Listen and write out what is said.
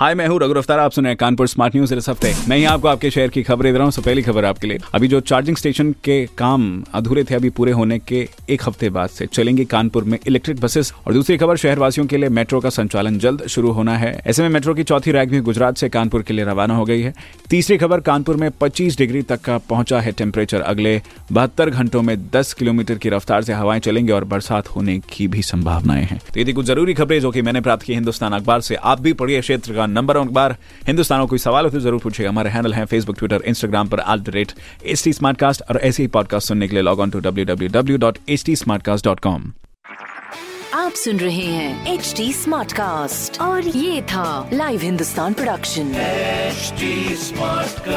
हाय मैं हूँ रघु अफ्तार आप सुन रहे हैं कानपुर स्मार्ट न्यूज़ इस हफ़्ते। मैं ही आपको आपके शहर की खबरें दे रहा हूँ सो पहली खबर आपके लिए। अभी जो चार्जिंग स्टेशन के काम अधूरे थे, अभी पूरे होने के एक हफ़्ते बाद से। चलेंगे कानपुर में इलेक्ट्रिक बसेस और दूसरी खबर, शहरवासियों के लिए मेट्रो का संचालन जल्द शुरू होना है। ऐसे में मेट्रो की चौथी रैक भी गुजरात से कानपुर के लिए रवाना हो गई है। तीसरी खबर, कानपुर में पच्चीस डिग्री तक का पहुँचा है टेम्परेचर अगले बहत्तर घंटों में दस किलोमीटर की रफ्तार से हवाएँ चलेंगी और बरसात होने की भी संभावनाएँ हैं। तो ये थी कुछ ज़रूरी खबरें जो की मैंने प्राप्त की। हिंदुस्तान अखबार से आप भी पढ़िए क्षेत्र का नंबर है अखबार हिंदुस्तान को कोई सवाल हो तो ज़रूर पूछेगा हमारे हैंडल है फेसबुक ट्विटर इंस्टाग्राम पर at the rate S T smart cast और ऐसे ही पॉडकास्ट सुनने के लिए log on to W W W dot H T dot com आप सुन रहे हैं एच टी स्मार्ट कास्ट और ये था लाइव हिंदुस्तान प्रोडक्शन स्मार्ट.